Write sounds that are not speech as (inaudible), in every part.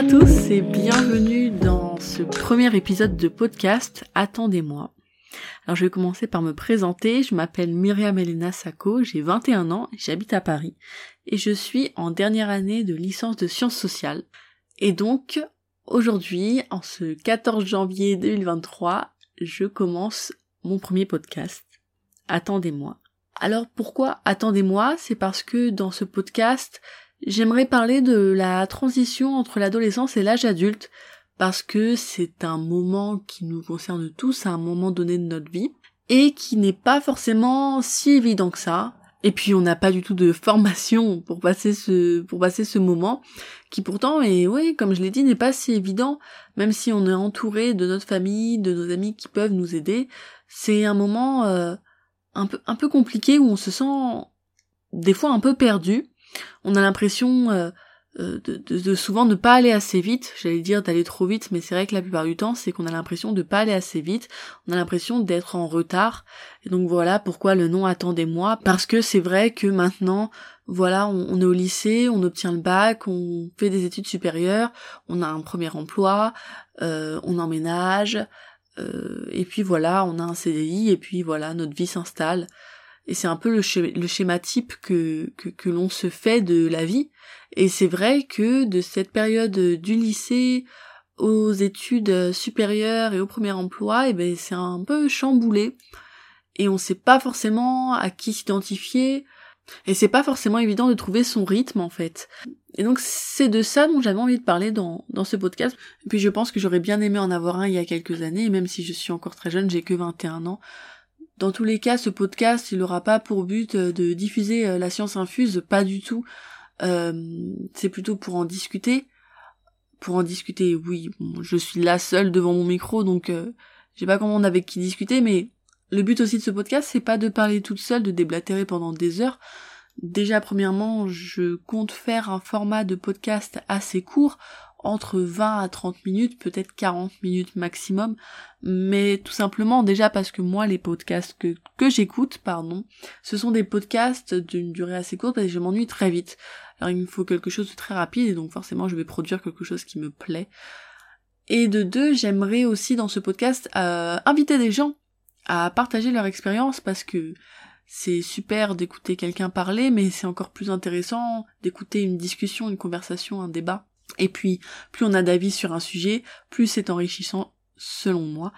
à tous et bienvenue dans ce premier épisode de podcast Attendez-moi. Alors je vais commencer par me présenter, je m'appelle Myriam Elena Sacco, j'ai 21 ans, j'habite à Paris et je suis en dernière année de licence de sciences sociales. Et donc aujourd'hui, en ce 14 janvier 2023, je commence mon premier podcast. Attendez-moi. Alors pourquoi attendez-moi? C'est parce que dans ce podcast, j'aimerais parler de la transition entre l'adolescence et l'âge adulte, parce que c'est un moment qui nous concerne tous à un moment donné de notre vie, et qui n'est pas forcément si évident que ça. Et puis on n'a pas du tout de (laughs) formation pour passer ce pour passer ce moment qui pourtant et oui comme je l'ai dit n'est pas si évident même si on est entouré de notre famille de nos amis qui peuvent nous aider c'est un moment euh, un peu un peu compliqué où on se sent des fois un peu perdu. On a l'impression euh, euh, de, de, souvent ne pas aller assez vite. J'allais dire d'aller trop vite, mais c'est vrai que la plupart du temps, c'est qu'on a l'impression de pas aller assez vite. On a l'impression d'être en retard. Et donc voilà pourquoi le nom attendez-moi. Parce que c'est vrai que maintenant, voilà, on, est au lycée, on obtient le bac, on fait des études supérieures, on a un premier emploi, euh, on emménage, euh, et puis voilà, on a un CDI, et puis voilà, notre vie s'installe. Et c'est un peu le, schéma, type que, l'on se fait de la vie. Et c'est vrai que de cette période du lycée aux études supérieures et au premier emploi, et eh ben c'est un peu chamboulé. Et on sait pas forcément à qui s'identifier. Et c'est pas forcément évident de trouver son rythme en fait. Et donc c'est de ça dont j'avais envie de parler dans, ce podcast. Et puis je pense que j'aurais bien aimé en avoir un il y a quelques années, même si je suis encore très jeune, j'ai que 21 ans. Dans tous les cas, ce podcast, il n'aura pas pour but euh, de diffuser euh, la science infuse, pas du tout. Euh, c'est plutôt pour en discuter. Pour en discuter, oui, je suis la seule devant mon micro, donc j'ai pas commande avec qui discuter, mais le but aussi de ce podcast, c'est pas de parler toute seule, de déblatérer pendant des heures, Déjà, premièrement, je compte faire un format de podcast assez court, entre 20 à 30 minutes, peut-être 40 minutes maximum, mais tout simplement déjà parce que moi les podcasts que, que j'écoute, pardon, ce sont des podcasts d'une durée assez courte que je m'ennuie très vite. Alors il me faut quelque chose de très rapide et donc forcément je vais produire quelque chose qui me plaît. Et de deux, j'aimerais aussi dans ce podcast euh, inviter des gens à partager leur expérience parce que c'est super d'écouter quelqu'un parler, mais c'est encore plus intéressant d'écouter une discussion, une conversation, un débat. Et puis, plus on a d'avis sur un sujet, plus c'est enrichissant, selon moi.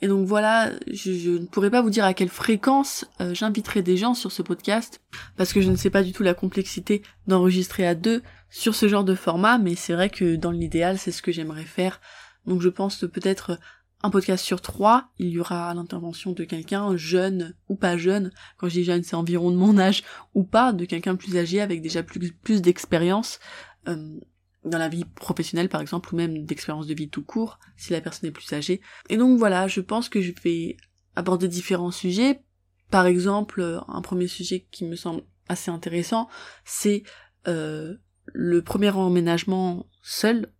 Et donc voilà, je, ne pourrais pas vous dire à quelle fréquence euh, j'inviterai des gens sur ce podcast, parce que je ne sais pas du tout la complexité d'enregistrer à deux sur ce genre de format, mais c'est vrai que dans l'idéal, c'est ce que j'aimerais faire. Donc je pense peut-être un podcast sur trois, il y aura l'intervention de quelqu'un jeune ou pas jeune. Quand je dis jeune, c'est environ de mon âge ou pas, de quelqu'un plus âgé avec déjà plus, plus d'expérience euh, dans la vie professionnelle par exemple, ou même d'expérience de vie tout court, si la personne est plus âgée. Et donc voilà, je pense que je vais aborder différents sujets. Par exemple, un premier sujet qui me semble assez intéressant, c'est euh, le premier emménagement seul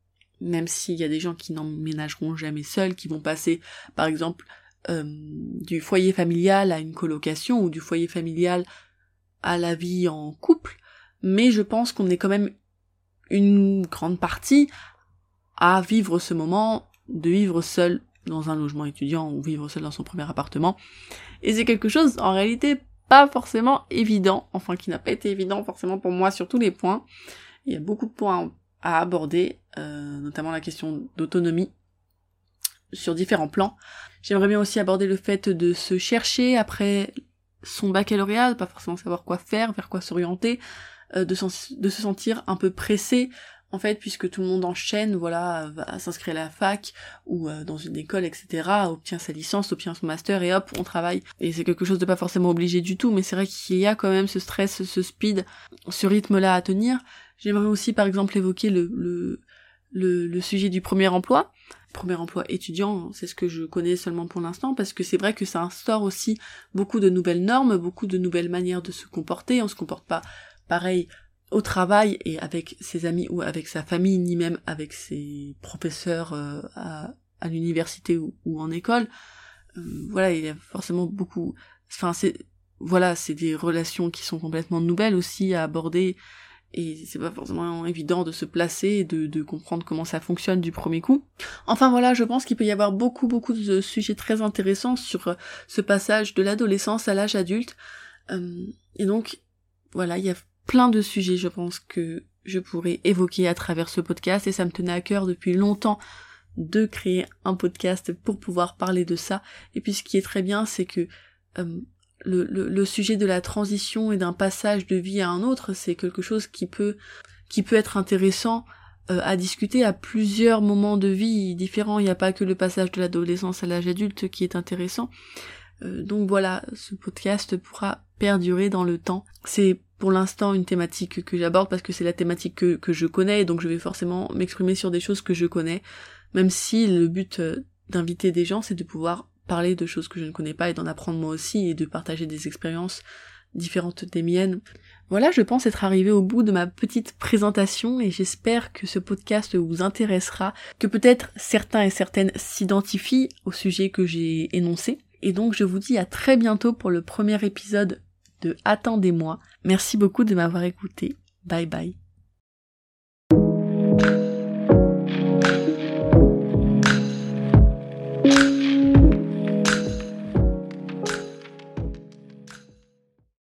même s'il y a des gens qui n'emménageront jamais seuls, qui vont passer, par exemple, euh, du foyer familial à une colocation ou du foyer familial à la vie en couple, mais je pense qu'on est quand même une grande partie à vivre ce moment de vivre seul dans un logement étudiant ou vivre seul dans son premier appartement. Et c'est quelque chose en réalité pas forcément évident, enfin qui n'a pas été évident forcément pour moi sur tous les points. Il y a beaucoup de points à aborder, euh, notamment la question d'autonomie sur différents plans. J'aimerais bien aussi aborder le fait de se chercher après son baccalauréat, de pas forcément savoir quoi faire, vers quoi s'orienter, euh, de, de, se sentir un peu pressé, en fait, puisque tout le monde enchaîne, voilà, va s'inscrire à la fac ou euh, dans une école, etc., obtient sa licence, obtient son master et hop, on travaille. Et c'est quelque chose de pas forcément obligé du tout, mais c'est vrai qu'il y a quand même ce stress, ce speed, ce rythme-là à tenir. J'aimerais aussi par exemple évoquer le, le, le, sujet du premier emploi. Premier emploi étudiant, c'est ce que je connais seulement pour l'instant, parce que c'est vrai que ça instaure aussi beaucoup de nouvelles normes, beaucoup de nouvelles manières de se comporter. On se comporte pas pareil au travail et avec ses amis ou avec sa famille, ni même avec ses professeurs euh, à, l'université ou, en école. Euh, voilà, il y a forcément beaucoup. Enfin, c'est voilà, c'est des relations qui sont complètement nouvelles aussi à aborder et c'est pas forcément évident de se placer et de, comprendre comment ça fonctionne du premier coup. Enfin voilà, je pense qu'il peut y avoir beaucoup beaucoup de sujets très intéressants sur ce passage de l'adolescence à l'âge adulte. Euh, et donc voilà, il y a plein de sujets, je pense, que je pourrais évoquer à travers ce podcast et ça me tenait à cœur depuis longtemps de créer un podcast pour pouvoir parler de ça. Et puis ce qui est très bien, c'est que euh, le, le, sujet de la transition et d'un passage de vie à un autre, c'est quelque chose qui peut qui peut être intéressant euh, à discuter à plusieurs moments de vie différents. Il n'y a pas que le passage de l'adolescence à l'âge adulte qui est intéressant. Euh, donc voilà, ce podcast pourra perdurer dans le temps. C'est pour l'instant une thématique que j'aborde parce que c'est la thématique que, que je connais, donc je vais forcément m'exprimer sur des choses que je connais, même si le but euh, d'inviter des gens c'est de pouvoir parler de choses que je ne connais pas et d'en apprendre moi aussi et de partager des expériences différentes des miennes. Voilà, je pense être arrivé au bout de ma petite présentation et j'espère que ce podcast vous intéressera, que peut-être certains et certaines s'identifient au sujet que j'ai énoncé. Et donc je vous dis à très bientôt pour le premier épisode de Attendez-moi. Merci beaucoup de m'avoir écouté. Bye bye.